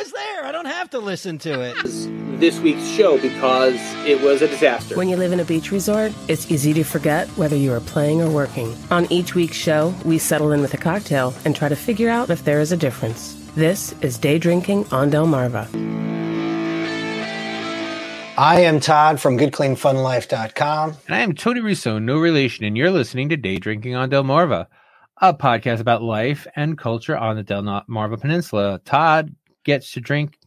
was there. I don't have to listen to it. This week's show because it was a disaster. When you live in a beach resort, it's easy to forget whether you are playing or working. On each week's show, we settle in with a cocktail and try to figure out if there is a difference. This is Day Drinking on Delmarva. I am Todd from GoodCleanFunLife.com. And I am Tony Russo, no relation, and you're listening to Day Drinking on Delmarva, a podcast about life and culture on the Delmarva Peninsula. Todd gets to drink.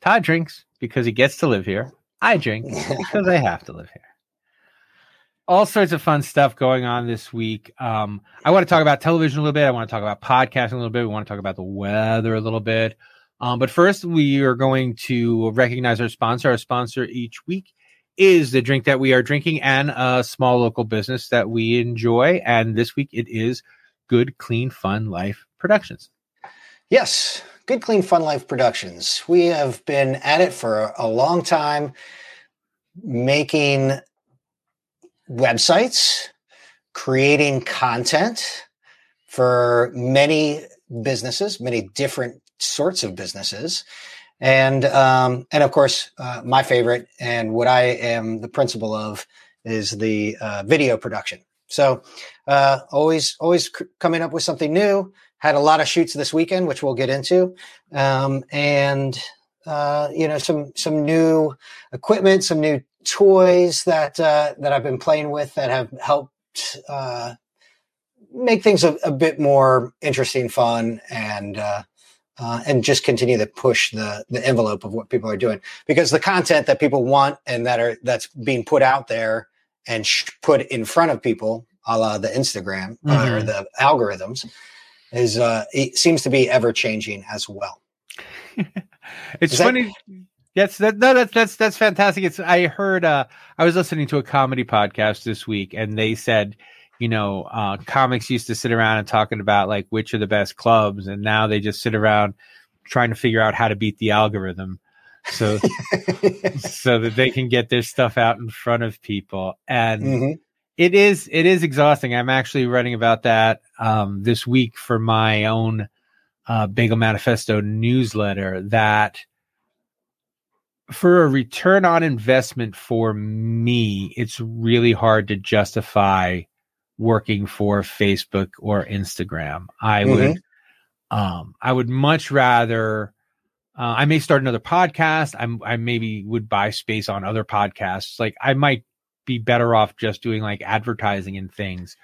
Todd drinks because he gets to live here. I drink because I have to live here. All sorts of fun stuff going on this week. Um, I want to talk about television a little bit. I want to talk about podcasting a little bit. We want to talk about the weather a little bit. Um, but first, we are going to recognize our sponsor. Our sponsor each week is the drink that we are drinking and a small local business that we enjoy. And this week it is Good Clean Fun Life Productions. Yes, Good Clean Fun Life Productions. We have been at it for a long time, making websites, creating content for many businesses, many different sorts of businesses. And um, and of course, uh, my favorite and what I am the principal of is the uh, video production. So uh, always always c- coming up with something new. Had a lot of shoots this weekend, which we'll get into, um, and uh, you know some some new equipment, some new toys that uh, that I've been playing with that have helped uh, make things a, a, bit more interesting, fun, and uh, uh, and just continue to push the the envelope of what people are doing because the content that people want and that are that's being put out there and sh- put in front of people, a la the Instagram mm-hmm. or the algorithms, is uh, it seems to be ever changing as well. it's is funny. That- Yes, that, no, that's that's that's fantastic. It's I heard uh I was listening to a comedy podcast this week and they said you know, uh, comics used to sit around and talking about like which are the best clubs, and now they just sit around trying to figure out how to beat the algorithm, so so that they can get their stuff out in front of people. And mm-hmm. It is it is exhausting. I'm actually writing about that um, this week for my own uh, Bagel Manifesto newsletter. That for a return on investment for me, it's really hard to justify working for Facebook or Instagram. I mm-hmm. would, um, I would much rather. Uh, I may start another podcast. I'm, I maybe would buy space on other podcasts. Like I might be better off just doing like advertising and things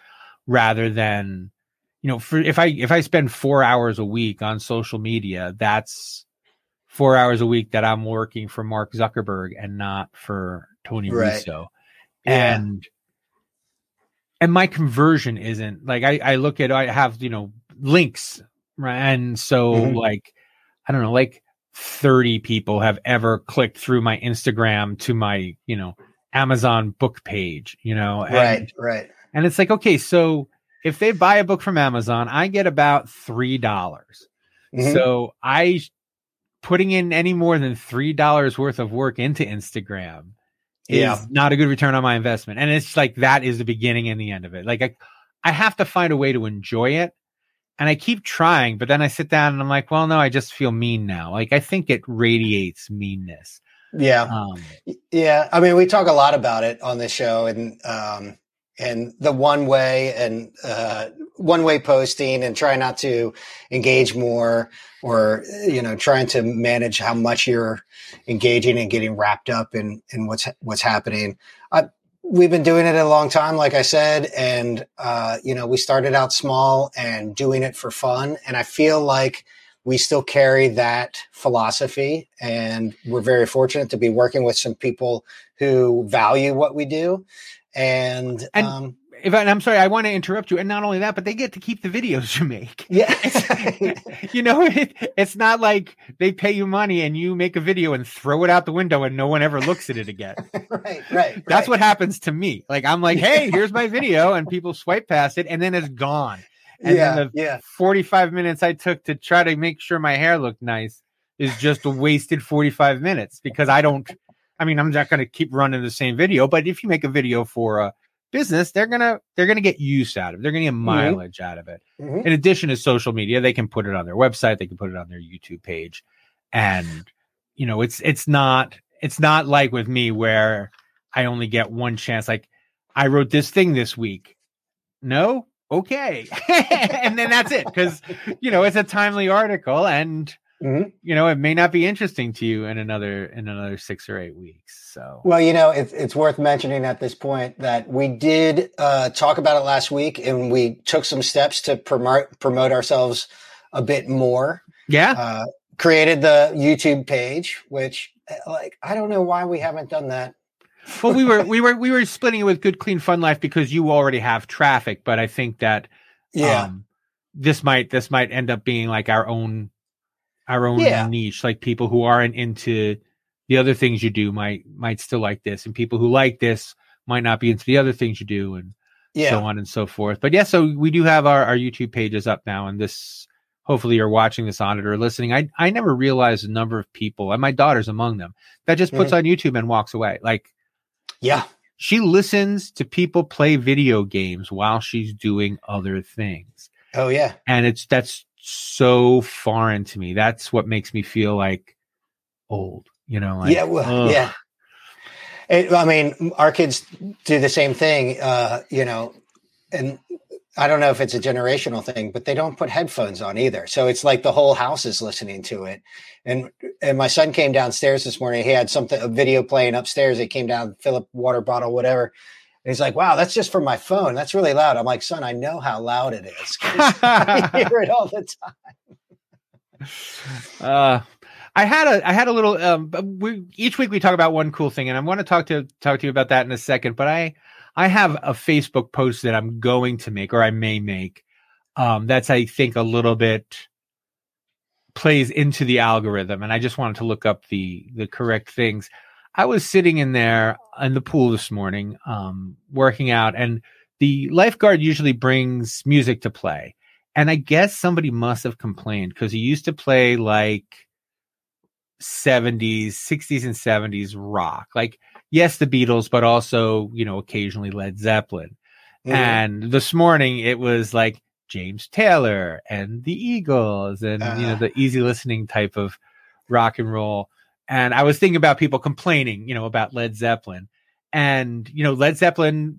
rather than, you know, for if I if I spend four hours a week on social media, that's four hours a week that I'm working for Mark Zuckerberg and not for Tony right. Russo. Yeah. And and my conversion isn't like I, I look at I have you know links right and so mm-hmm. like I don't know like 30 people have ever clicked through my Instagram to my you know Amazon book page you know and, right right and it's like okay so if they buy a book from Amazon I get about three dollars mm-hmm. so I putting in any more than three dollars worth of work into Instagram is yeah. not a good return on my investment. And it's like that is the beginning and the end of it. Like I, I have to find a way to enjoy it. And I keep trying, but then I sit down and I'm like, well, no, I just feel mean now. Like I think it radiates meanness. Yeah. Um, yeah. I mean, we talk a lot about it on the show and, um, and the one way and, uh, one way posting and try not to engage more or you know trying to manage how much you're engaging and getting wrapped up in in what's what's happening I, we've been doing it a long time like i said and uh, you know we started out small and doing it for fun and i feel like we still carry that philosophy and we're very fortunate to be working with some people who value what we do and, and um, if I, I'm sorry, I want to interrupt you. And not only that, but they get to keep the videos you make. Yeah. you know, it, it's not like they pay you money and you make a video and throw it out the window and no one ever looks at it again. right, right. That's right. what happens to me. Like, I'm like, hey, here's my video. And people swipe past it and then it's gone. And yeah, then the yeah. 45 minutes I took to try to make sure my hair looked nice is just a wasted 45 minutes because I don't, I mean, I'm not going to keep running the same video, but if you make a video for a, business, they're gonna they're gonna get use out of it. They're gonna get mm-hmm. mileage mm-hmm. out of it. Mm-hmm. In addition to social media, they can put it on their website, they can put it on their YouTube page, and you know it's it's not it's not like with me where I only get one chance. Like I wrote this thing this week. No, okay, and then that's it because you know it's a timely article and mm-hmm. you know it may not be interesting to you in another in another six or eight weeks. So well, you know it's it's worth mentioning at this point that we did uh, talk about it last week and we took some steps to promote promote ourselves a bit more. Yeah. Uh, created the YouTube page, which like I don't know why we haven't done that. Well, we were we were we were splitting it with Good Clean Fun Life because you already have traffic, but I think that yeah, um, this might this might end up being like our own our own yeah. niche. Like people who aren't into the other things you do might might still like this, and people who like this might not be into the other things you do, and yeah. so on and so forth. But yeah, so we do have our our YouTube pages up now, and this hopefully you're watching this on it or listening. I I never realized the number of people, and my daughter's among them, that just puts mm-hmm. on YouTube and walks away. Like, yeah, she listens to people play video games while she's doing other things. Oh yeah, and it's that's so foreign to me. That's what makes me feel like old. You know, like, yeah, well, yeah. It, I mean, our kids do the same thing. Uh, you know, and I don't know if it's a generational thing, but they don't put headphones on either. So it's like the whole house is listening to it. And and my son came downstairs this morning. He had something a video playing upstairs. He came down, fill up water bottle, whatever. And he's like, "Wow, that's just from my phone. That's really loud." I'm like, "Son, I know how loud it is. I hear it all the time." uh, I had a I had a little. Um, we each week we talk about one cool thing, and I want to talk to talk to you about that in a second. But I I have a Facebook post that I'm going to make or I may make. Um, that's I think a little bit plays into the algorithm, and I just wanted to look up the the correct things. I was sitting in there in the pool this morning, um, working out, and the lifeguard usually brings music to play. And I guess somebody must have complained because he used to play like 70s, 60s, and 70s rock. Like yes, the Beatles, but also, you know, occasionally Led Zeppelin. Mm-hmm. And this morning it was like James Taylor and the Eagles and, uh. you know, ah. the easy listening type of rock and roll. And I was thinking about people complaining, you know, about Led Zeppelin. And, you know, Led Zeppelin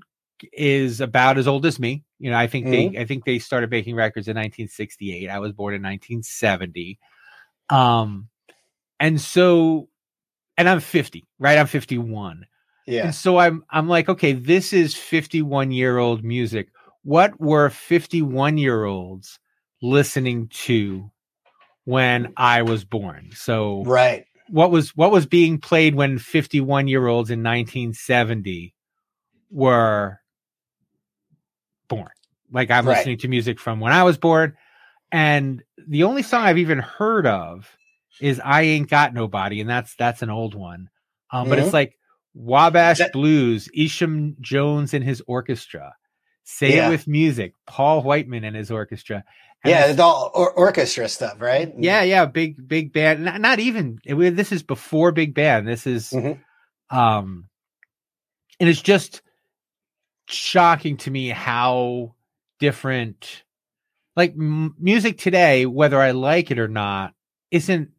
is about as old as me. You know, I think mm-hmm. they I think they started making records in 1968. I was born in 1970. Um and so and I'm 50, right? I'm 51. Yeah. And so I'm I'm like, okay, this is 51 year old music. What were 51 year olds listening to when I was born? So right. What was what was being played when 51 year olds in 1970 were born? Like I'm right. listening to music from when I was born. And the only song I've even heard of is I Ain't Got Nobody, and that's that's an old one. Um, mm-hmm. But it's mm-hmm. like Wabash that, Blues, Isham Jones and his orchestra. Say yeah. it with music, Paul Whiteman and his orchestra. And yeah, it's all or- orchestra stuff, right? Yeah, yeah, big big band. Not, not even it, this is before big band. This is, mm-hmm. um, and it's just shocking to me how different, like m- music today, whether I like it or not, isn't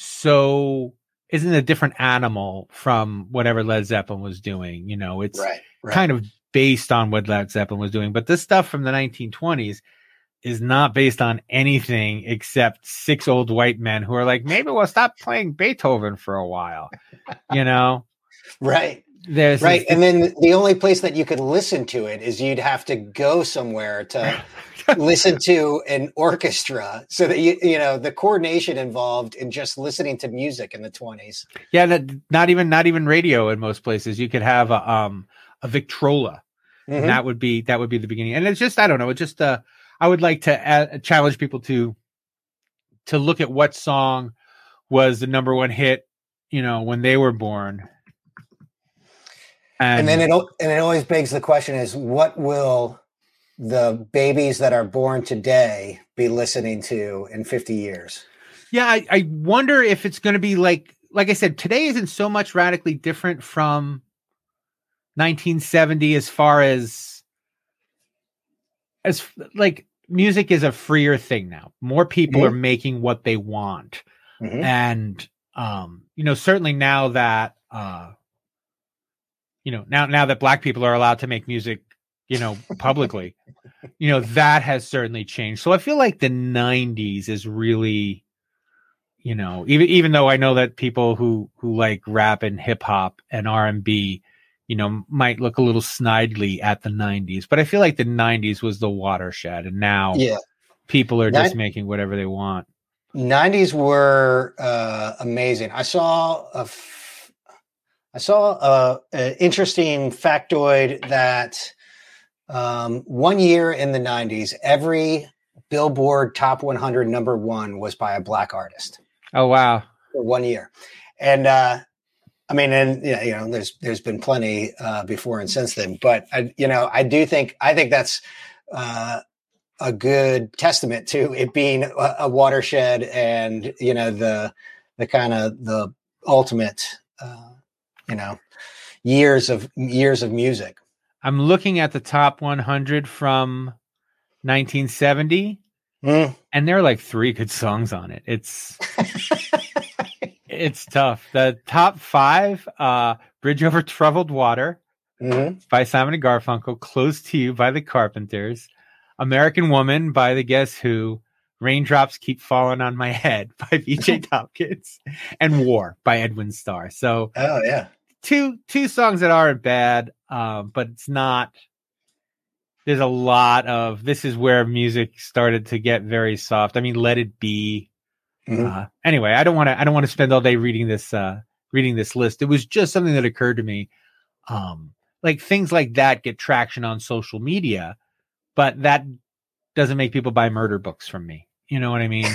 so isn't a different animal from whatever Led Zeppelin was doing. You know, it's right, right. kind of based on what Led Zeppelin was doing, but this stuff from the 1920s is not based on anything except six old white men who are like, maybe we'll stop playing Beethoven for a while. You know, right. There's right, this, and then the only place that you could listen to it is you'd have to go somewhere to listen to an orchestra, so that you you know the coordination involved in just listening to music in the twenties. Yeah, not, not, even not even radio in most places. You could have a um a Victrola, mm-hmm. that would be that would be the beginning. And it's just I don't know. It just uh I would like to add, challenge people to to look at what song was the number one hit, you know, when they were born and, and then it and it always begs the question: Is what will the babies that are born today be listening to in 50 years? Yeah, I, I wonder if it's going to be like like I said, today isn't so much radically different from 1970 as far as as like music is a freer thing now. More people mm-hmm. are making what they want. mm-hmm. and um, you know, certainly now that uh, you know, now now that black people are allowed to make music, you know, publicly, you know, that has certainly changed. So I feel like the '90s is really, you know, even even though I know that people who who like rap and hip hop and R and B, you know, might look a little snidely at the '90s, but I feel like the '90s was the watershed, and now, yeah, people are just making whatever they want. 90s were uh, amazing. I saw a f- I saw a, a interesting factoid that um, one year in the 90s, every Billboard Top 100 number one was by a black artist. Oh wow! For one year, and uh, I mean, and you know, there's there's been plenty uh, before and since then, but I, you know, I do think I think that's uh, a good testament to it being a, a watershed and you know the the kind of the ultimate uh, you know years of years of music i'm looking at the top 100 from 1970 mm. and there are like three good songs on it it's it's tough the top five uh bridge over troubled water mm-hmm. by simon and garfunkel close to you by the carpenters American Woman by the Guess Who, Raindrops Keep Falling on My Head by BJ Tompkins, and War by Edwin Starr. So, oh yeah, two two songs that aren't bad, um, but it's not. There's a lot of this is where music started to get very soft. I mean, Let It Be. Mm-hmm. Uh, anyway, I don't want to. I don't want to spend all day reading this uh, reading this list. It was just something that occurred to me. Um, like things like that get traction on social media but that doesn't make people buy murder books from me. You know what I mean?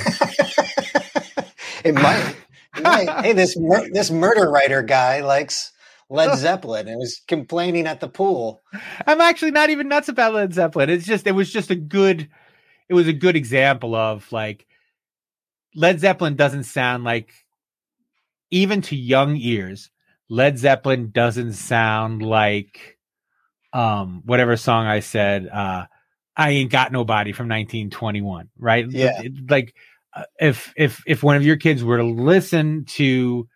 it might. It might. hey, this mur- this murder writer guy likes Led Zeppelin and was complaining at the pool. I'm actually not even nuts about Led Zeppelin. It's just it was just a good it was a good example of like Led Zeppelin doesn't sound like even to young ears, Led Zeppelin doesn't sound like um whatever song I said uh I ain't got nobody from 1921, right? Yeah. Like uh, if if if one of your kids were to listen to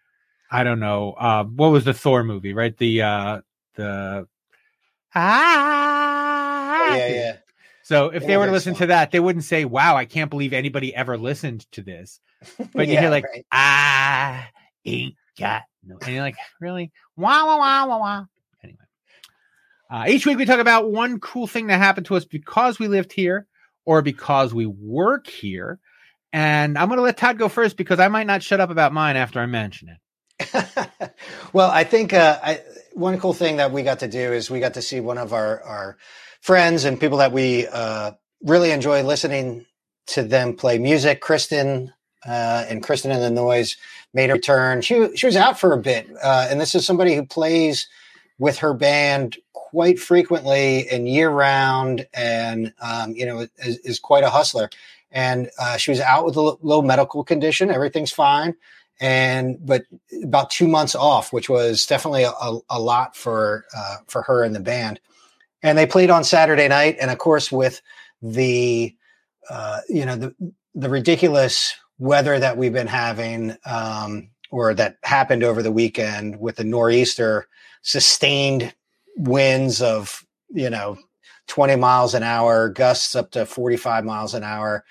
I don't know, uh what was the Thor movie, right? The uh the ah yeah, yeah. So if they were to listen song. to that, they wouldn't say, "Wow, I can't believe anybody ever listened to this." But yeah, you hear like, right. "I ain't got no," and you're like, "Really? Wow, wow, wow, wow, wow." Uh, each week we talk about one cool thing that happened to us because we lived here or because we work here. And I'm going to let Todd go first because I might not shut up about mine after I mention it. well, I think uh, I, one cool thing that we got to do is we got to see one of our, our friends and people that we uh, really enjoy listening to them play music. Kristen uh, and Kristen and the Noise made a return. She she was out for a bit, uh, and this is somebody who plays with her band quite frequently and year round, and um, you know is, is, quite a hustler. And uh, she was out with a low medical condition. Everything's fine, and but about two months off, which was definitely a, a lot for uh, for her and the band. And they played on Saturday night, and of course with the uh, you know the the ridiculous weather that we've been having um, or that happened over the weekend with the nor'easter sustained winds of you know 20 miles an hour gusts up to 45 miles an hour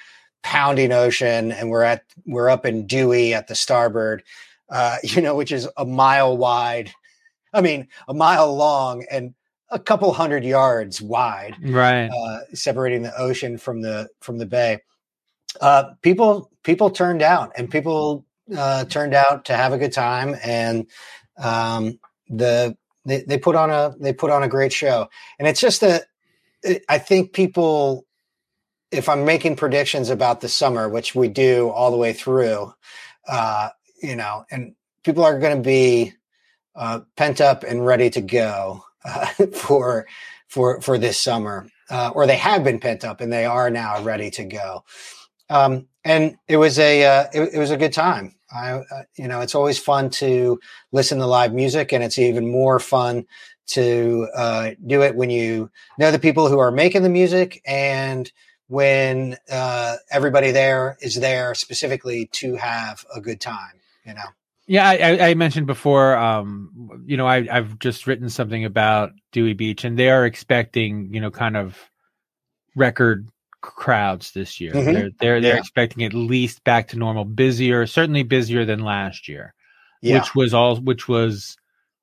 pounding ocean and we're at we're up in dewey at the starboard uh, you know which is a mile wide i mean a mile long and a couple hundred yards wide right. uh, separating the ocean from the from the bay. Uh, people people turned out and people uh, turned out to have a good time and um, the they, they put on a they put on a great show. And it's just a i think people if i'm making predictions about the summer which we do all the way through uh you know and people are going to be uh pent up and ready to go uh, for for for this summer uh, or they have been pent up and they are now ready to go. Um and it was a uh, it, it was a good time. I, uh, you know, it's always fun to listen to live music, and it's even more fun to do it when you know the people who are making the music, and when uh, everybody there is there specifically to have a good time. You know. Yeah, I, I mentioned before. Um, you know, I, I've just written something about Dewey Beach, and they are expecting, you know, kind of record crowds this year. Mhm. They're they're they're Yeah. expecting at least back to normal, busier, certainly busier than last year, Yeah. which was all which was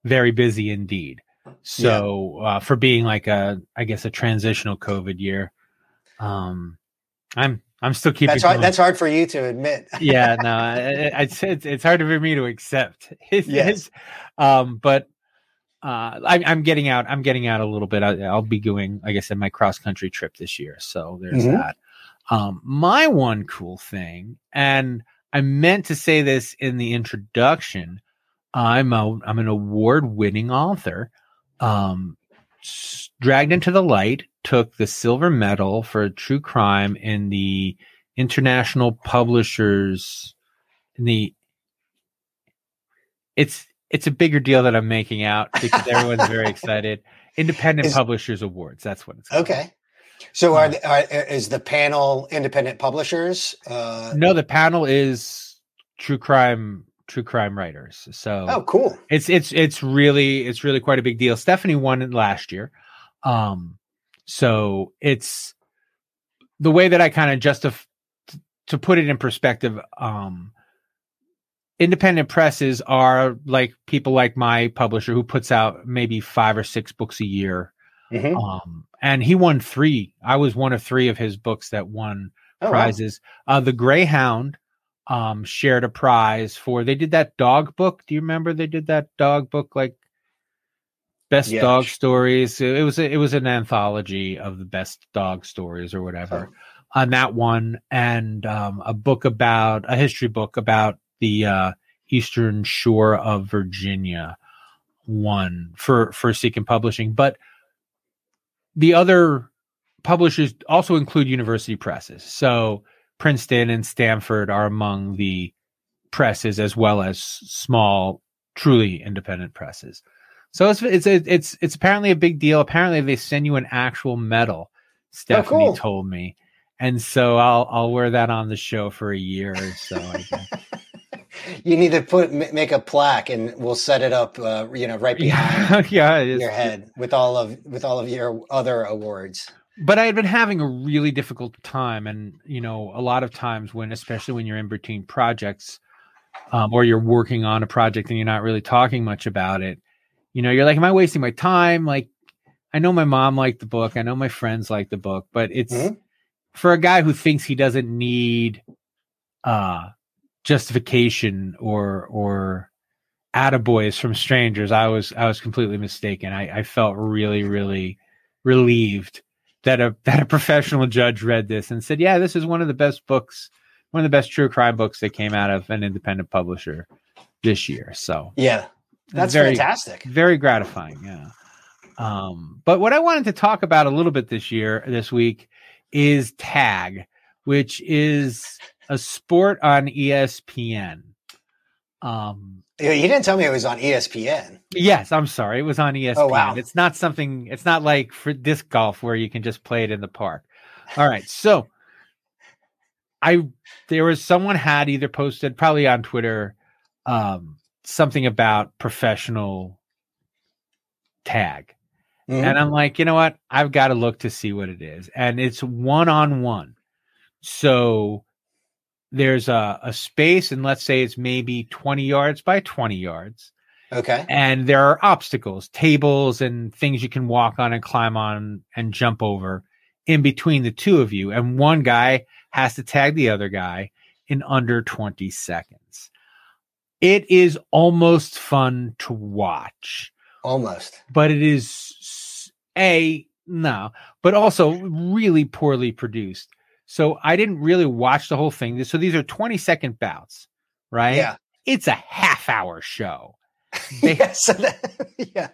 very busy indeed. So uh, for being like a, I guess a transitional COVID year, um, I'm I'm still keeping. that's hard. going. That's hard for you to admit. yeah, no, I, I, I'd it's, it's hard for me to accept. Yes. um, but uh, I'm, I'm getting out. I'm getting out a little bit. I, I'll be doing, like I said, my cross country trip this year. So there's Mhm. that. Um, my one cool thing, and I meant to say this in the introduction. I'm a I'm an award winning author. Um, dragged into the light took the silver medal for true crime in the international publishers in the it's it's a bigger deal that I'm making out because everyone's very excited. Independent Is- Publishers Awards. That's what it's called. Okay. So Uh, are, the- are is the panel independent publishers? Uh, No, the panel is true crime true crime writers. So oh, cool. it's it's it's really it's really quite a big deal. Stephanie won it last year. Um so it's the way that I kind of justify to put it in perspective um independent presses are like people like my publisher who puts out maybe 5 or 6 books a year. Mhm. Um and he won 3. I was one of 3 of his books that won Oh, wow. prizes. Uh, the Greyhound um, shared a prize for. They did that dog book. Do you remember they did that dog book like best Yeah. dog stories? It was it was an anthology of the best dog stories or whatever on that one, and um, a book about a history book about the uh, eastern shore of Virginia. One for for Secant Publishing, but the other publishers also include university presses. So Princeton and Stanford are among the presses as well as small, truly independent presses. So it's it's it's it's apparently a big deal. Apparently they send you an actual medal. Stephanie cool. told me, and so I'll I'll wear that on the show for a year or so. You need to put make a plaque, and we'll set it up. Uh, you know, right behind yeah, yeah, your head with all of with all of your other awards. but I had been having a really difficult time, and you know, a lot of times when, especially when you're in between projects, um, or you're working on a project and you're not really talking much about it, you know, you're like, "Am I wasting my time?" Like, I know my mom liked the book, I know my friends like the book, but it's Mhm. for a guy who thinks he doesn't need uh justification or or attaboys from strangers. I was I was completely mistaken. I, I felt really really relieved that a that a professional judge read this and said, "Yeah, this is one of the best books, one of the best true crime books that came out of an independent publisher this year." So Yeah, that's very fantastic. very gratifying. Yeah. Um, but what I wanted to talk about a little bit this year, this week, is tag, which is a sport on ESPN. Um, You didn't tell me it was on ESPN. Yes, I'm sorry. It was on ESPN. Oh, wow. It's not something. It's not like for disc golf where you can just play it in the park. All right, so I there was someone had either posted probably on Twitter um, something about professional tag, Mhm. and I'm like, you know what? I've got to look to see what it is, and it's one on one. So there's a, a space, and let's say it's maybe 20 yards by 20 yards Okay. and there are obstacles, tables, and things you can walk on and climb on and jump over in between the two of you. And one guy has to tag the other guy in under 20 seconds. It is almost fun to watch, Almost. but it is a no, but also really poorly produced. So I didn't really watch the whole thing. So these are 20 second bouts, right? Yeah. It's a half hour show. They- yeah. So that, yeah.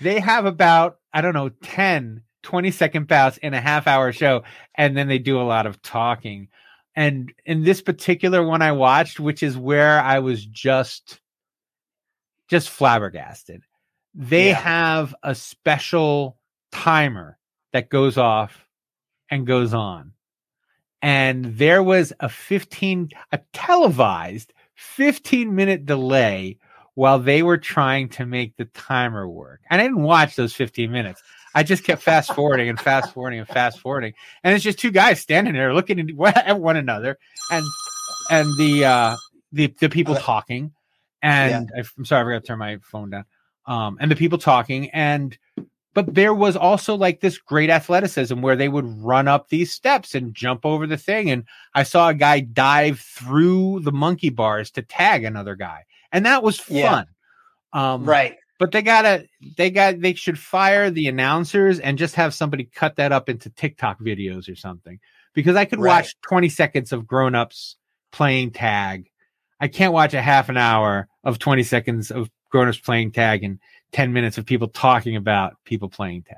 they have about i don't know 10 20 second bouts in a half hour show and then they do a lot of talking and in this particular one i watched which is where i was just just flabbergasted they Yeah. have a special timer that goes off and goes on. And there was a 15, a televised 15 minute delay while they were trying to make the timer work. And I didn't watch those 15 minutes. I just kept fast forwarding and fast forwarding and fast forwarding. And it's just two guys standing there looking at one another and and the uh the the people talking. And yeah. I'm sorry, I forgot to turn my phone down. Um and the people talking and but there was also like this great athleticism where they would run up these steps and jump over the thing. And I saw a guy dive through the monkey bars to tag another guy. And that was fun. Yeah. Um, right. But they gotta, they got, they should fire the announcers and just have somebody cut that up into TikTok videos or something. Because I could right. watch 20 seconds of grown ups playing tag. I can't watch a half an hour of 20 seconds of grown ups playing tag and 10 minutes of people talking about people playing tag.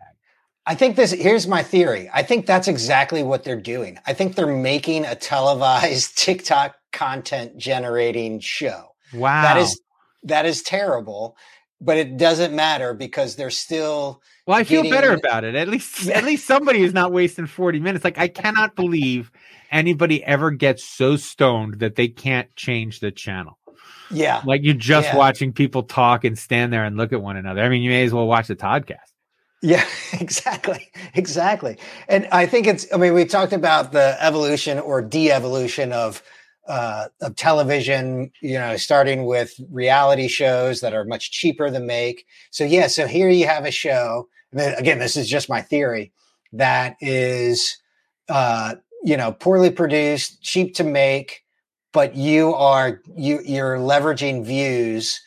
I think this here's my theory. I think that's exactly what they're doing. I think they're making a televised TikTok content generating show. Wow. That is that is terrible, but it doesn't matter because they're still Well, I feel better about it. At least at least somebody is not wasting 40 minutes. Like I cannot believe anybody ever gets so stoned that they can't change the channel. Yeah. Like you're just yeah. watching people talk and stand there and look at one another. I mean, you may as well watch the podcast. Yeah, exactly. Exactly. And I think it's, I mean, we talked about the evolution or de evolution of, uh, of television, you know, starting with reality shows that are much cheaper to make. So, yeah, so here you have a show. Then, again, this is just my theory that is, uh, you know, poorly produced, cheap to make, but you are you you're leveraging views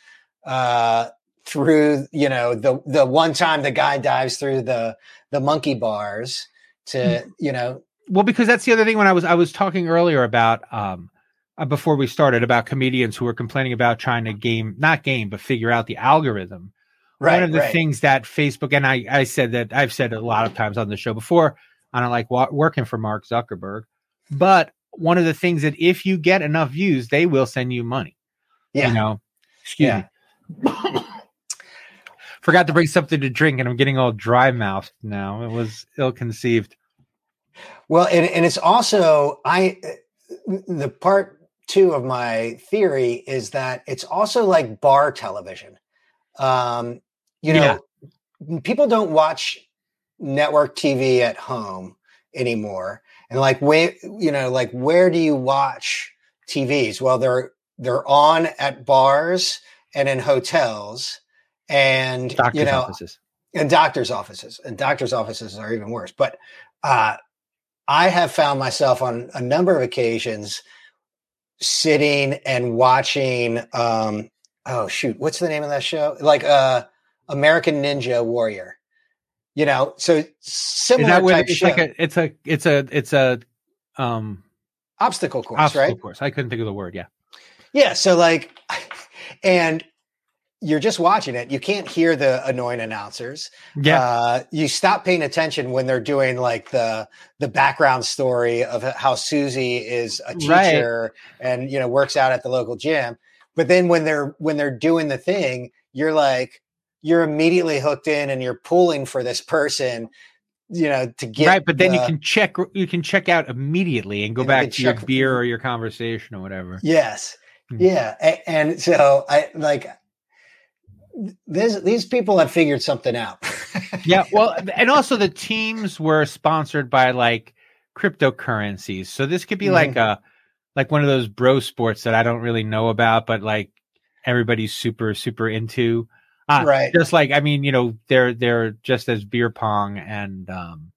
uh, through you know the the one time the guy dives through the the monkey bars to mm. you know well because that's the other thing when i was i was talking earlier about um uh, before we started about comedians who were complaining about trying to game not game but figure out the algorithm right one of the right. things that facebook and i i said that i've said a lot of times on the show before i don't like wa- working for mark zuckerberg but one of the things that if you get enough views, they will send you money. Yeah. You know, excuse yeah. me. Forgot to bring something to drink and I'm getting all dry mouthed now. It was ill conceived. Well, and, and it's also, I, the part two of my theory is that it's also like bar television. Um, you know, yeah. people don't watch network TV at home anymore and like where you know like where do you watch tvs well they're they're on at bars and in hotels and doctor's you know offices. and doctors offices and doctors offices are even worse but uh i have found myself on a number of occasions sitting and watching um oh shoot what's the name of that show like uh american ninja warrior you know, so similar type it's show. Like a, it's a it's a it's a um obstacle course, obstacle right? Course. I couldn't think of the word. Yeah. Yeah. So like, and you're just watching it. You can't hear the annoying announcers. Yeah. Uh, you stop paying attention when they're doing like the the background story of how Susie is a teacher right. and you know works out at the local gym. But then when they're when they're doing the thing, you're like, you're immediately hooked in and you're pulling for this person you know to get right but then the, you can check you can check out immediately and go and back to your beer or your conversation or whatever yes mm-hmm. yeah and, and, so i like this, these people have figured something out yeah well and also the teams were sponsored by like cryptocurrencies so this could be mm-hmm. like a like one of those bro sports that i don't really know about but like everybody's super super into uh, right. Just like I mean, you know, they're they're just as beer pong and um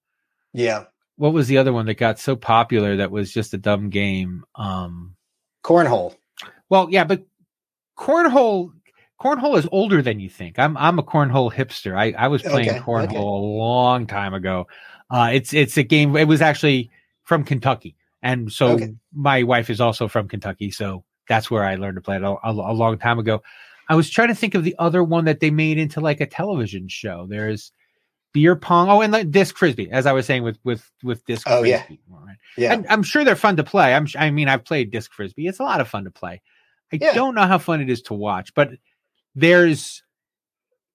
yeah. What was the other one that got so popular that was just a dumb game? Um Cornhole. Well, yeah, but cornhole cornhole is older than you think. I'm I'm a cornhole hipster. I I was playing okay, cornhole okay. a long time ago. Uh it's it's a game it was actually from Kentucky. And so okay. my wife is also from Kentucky, so that's where I learned to play it a, a, a long time ago. I was trying to think of the other one that they made into like a television show. There's beer pong. Oh, and like disc frisbee, as I was saying with with with disc. Oh frisbee. yeah, right. yeah. And I'm sure they're fun to play. I'm. I mean, I've played disc frisbee. It's a lot of fun to play. I yeah. don't know how fun it is to watch, but there's.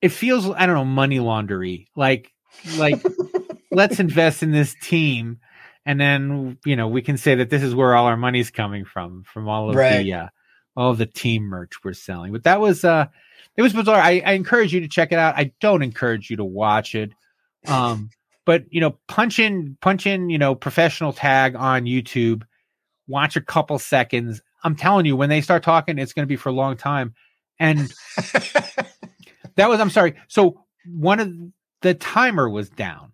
It feels I don't know money laundery like like let's invest in this team and then you know we can say that this is where all our money's coming from from all of Right. the uh, all of the team merch we're selling. But that was uh it was bizarre. I, I encourage you to check it out. I don't encourage you to watch it. Um, but you know, punch in punch in you know professional tag on YouTube. Watch a couple seconds. I'm telling you, when they start talking, it's going to be for a long time. And that was I'm sorry. So one of the timer was down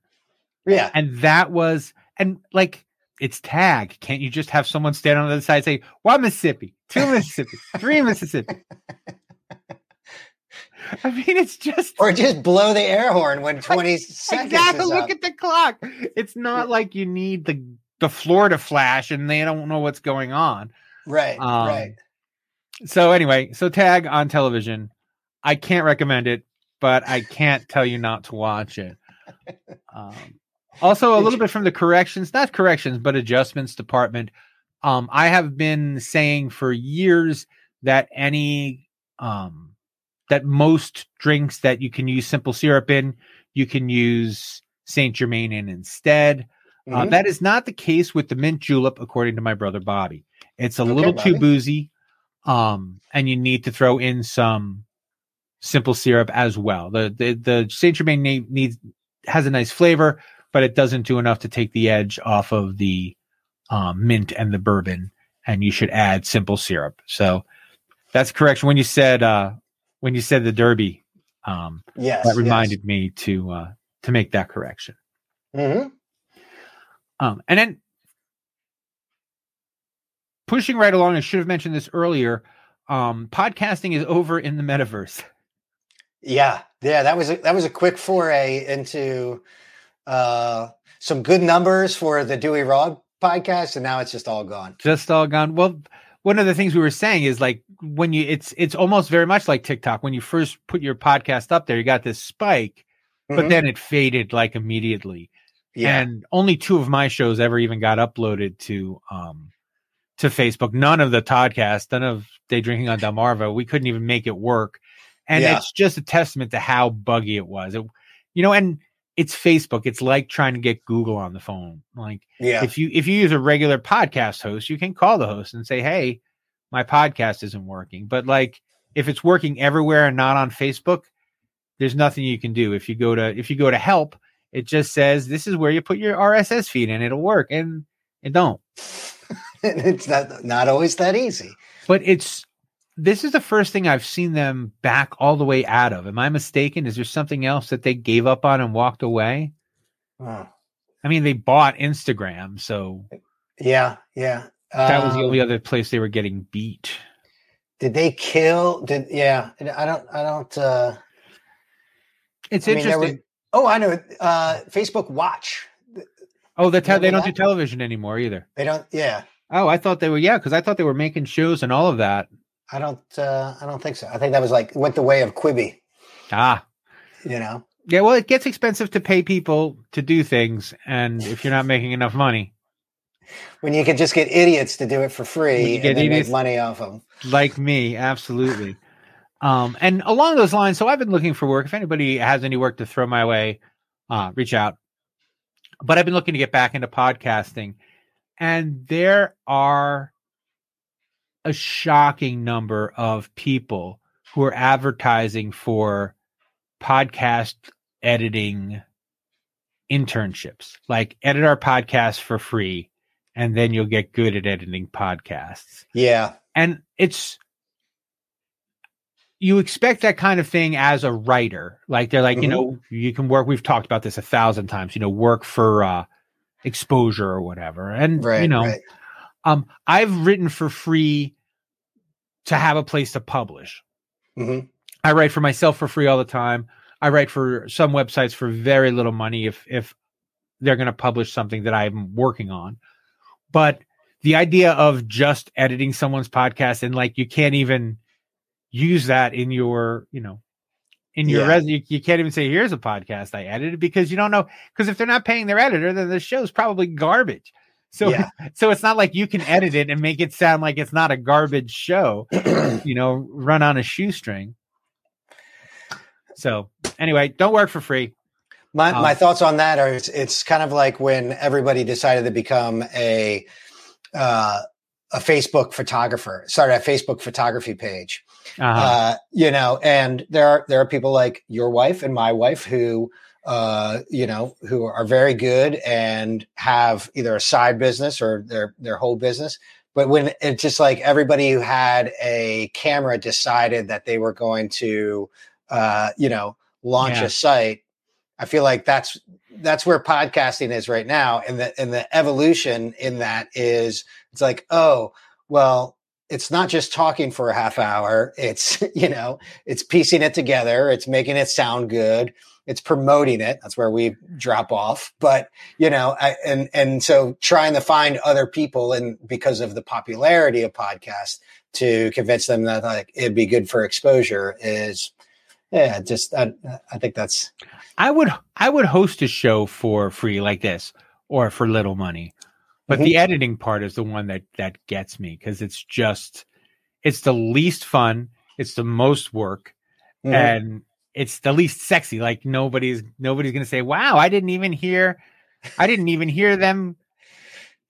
yeah. and that was and like it's tag. Can't you just have someone stand on the other side and say one Mississippi, two Mississippi, three Mississippi? I mean, it's just Or just blow the air horn when 20 seconds exactly. Look up. at the clock. It's not like you need the the floor to flash and they don't know what's going on. Right, Um, right. So anyway, so tag on television. I can't recommend it, but I can't tell you not to watch it. Um, also, a Did little you- bit from the corrections, not corrections, but adjustments department. Um, I have been saying for years that any um, that most drinks that you can use simple syrup in, you can use Saint Germain in instead. Uh, Mhm. that is not the case with the mint julep, according to my brother Bobby. It's a Okay, little too boozy, um, and you need to throw in some simple syrup as well. The the, the Saint Germain ne- needs has a nice flavor, but it doesn't do enough to take the edge off of the um, mint and the bourbon. And you should add simple syrup. So that's correction. When you said uh, when you said the Derby, um, yes. that reminded me to uh, to make that correction. hmm Um, and then pushing right along, I should have mentioned this earlier. Um, podcasting is over in the metaverse. Yeah, yeah. That was a, that was a quick foray into uh, some good numbers for the Dewey Rog podcast, and now it's just all gone. Just all gone. Well, one of the things we were saying is like when you it's it's almost very much like TikTok. When you first put your podcast up there, you got this spike, but Mhm. then it faded like immediately. yeah, And only two of my shows ever even got uploaded to um to Facebook. None of the podcast, none of Day Drinking on Delmarva. We couldn't even make it work. And Yeah. it's just a testament to how buggy it was. It, you know, and it's Facebook. It's like trying to get Google on the phone. Like yeah, if you if you use a regular podcast host, you can call the host and say, "Hey, my podcast isn't working." But like if it's working everywhere and not on Facebook, there's nothing you can do. If you go to if you go to help, it just says this is where you put your RSS feed and it'll work and it don't. it's not not always that easy. But it's this is the first thing I've seen them back all the way out of. Am I mistaken? Is there something else that they gave up on and walked away? Oh, I mean, they bought Instagram, so yeah, yeah. that was the Um, only other place they were getting beat. Did they kill? Did yeah? I don't. I don't. uh It's I mean, interesting. were- Oh, I know. Uh Facebook Watch. Oh, that's how they don't do television anymore either. They don't. Yeah, Oh, I thought they were yeah, because I thought they were making shows and all of that. I don't. uh I don't think so. I think that was like went the way of Quibi. Ah, You know. yeah. Well, it gets expensive to pay people to do things, and if you're not making enough money, when you can just get idiots to do it for free you and get then idiots- make money off them. like me, absolutely. Um, and along those lines, so I've been looking for work. If anybody has any work to throw my way, uh, reach out. But I've been looking to get back into podcasting, and there are a shocking number of people who are advertising for podcast editing internships. Like edit our podcast for free, and then you'll get good at editing podcasts Yeah, and it's you expect that kind of thing as a writer like they're like you Mhm. know you can work we've talked about this a thousand times you know work for uh exposure or whatever and right. you know right. um i've written for free to have a place to publish Mhm. i write for myself for free all the time i write for some websites for very little money if if they're going to publish something that i'm working on but the idea of just editing someone's podcast and like you can't even use that in your you know in your Yeah. res you, you can't even say here's a podcast i edited because you don't know because if they're not paying their editor then the show's probably garbage so Yeah. so it's not like you can edit it and make it sound like it's not a garbage show you know run on a shoestring so anyway don't work for free My um, my thoughts on that are it's, it's, kind of like when everybody decided to become a uh, a Facebook photographer, started a Facebook photography page. Uh-huh. Uh, you know, and there are there are people like your wife and my wife who uh, you know, who are very good and have either a side business or their their whole business. But when it's just like everybody who had a camera decided that they were going to, uh, you know, launch yeah. a site, I feel like that's that's where podcasting is right now, and the and the evolution in that is it's like, oh, well, it's not just talking for a half hour. It's you know, it's piecing it together. It's making it sound good it's promoting it. That's where we drop off. But you know, I, and and so trying to find other people, and because of the popularity of podcasts, to convince them that like it'd be good for exposure is, yeah, just I, I think that's. I would I would host a show for free like this or for little money, but mm-hmm. the editing part is the one that that gets me because it's just it's the least fun, it's the most work, mm-hmm. and it's the least sexy. Like nobody's nobody's gonna say, "Wow, I didn't even hear, I didn't even hear them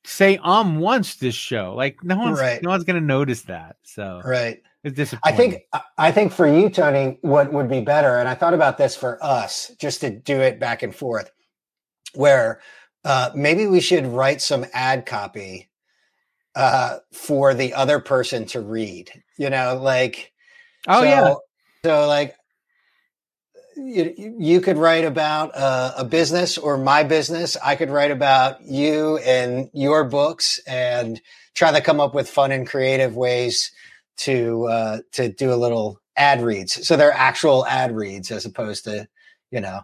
say um once this show." Like no one's right. no one's gonna notice that. So right, it's disappointing. I think I think for you, Tony, what would be better, and I thought about this for us, just to do it back and forth, where uh, maybe we should write some ad copy uh, for the other person to read. You know, like oh so, yeah. So like you, you could write about uh, a business or my business. I could write about you and your books and try to come up with fun and creative ways to uh, to do a little ad reads. So they're actual ad reads as opposed to you know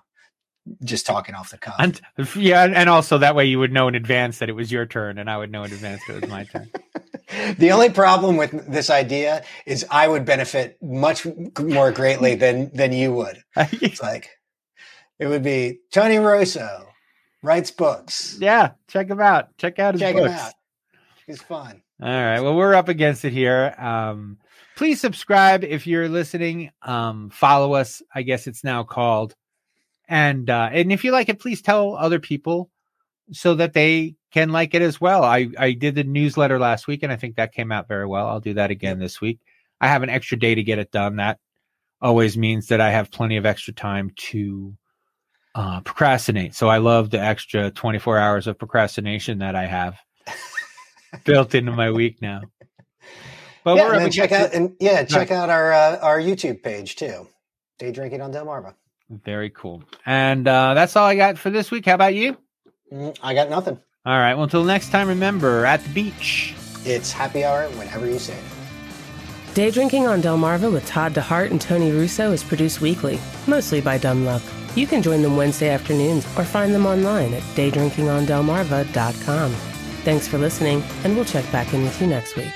just talking off the cuff. And yeah, and also that way you would know in advance that it was your turn, and I would know in advance that it was my turn. the only problem with this idea is I would benefit much more greatly than than you would. It's like it would be Tony Russo writes books. Yeah, check him out. Check out his check books. Him out. He's fun. All right. Well, we're up against it here. Um, please subscribe if you're listening. Um, follow us. I guess it's now called. And uh, and if you like it, please tell other people so that they can like it as well. I, I did the newsletter last week and I think that came out very well. I'll do that again this week. I have an extra day to get it done. That always means that I have plenty of extra time to uh, procrastinate. So I love the extra 24 hours of procrastination that I have built into my week now. But yeah, and check out and yeah, check out our uh, our YouTube page too. Day drinking on Delmarva. Very cool. And uh, that's all I got for this week. How about you? Mm, I got nothing. All right. Well, until next time, remember at the beach. It's happy hour whenever you say it. Day Drinking on Delmarva with Todd DeHart and Tony Russo is produced weekly, mostly by dumb luck. You can join them Wednesday afternoons or find them online at daydrinkingondelmarva.com. Thanks for listening, and we'll check back in with you next week.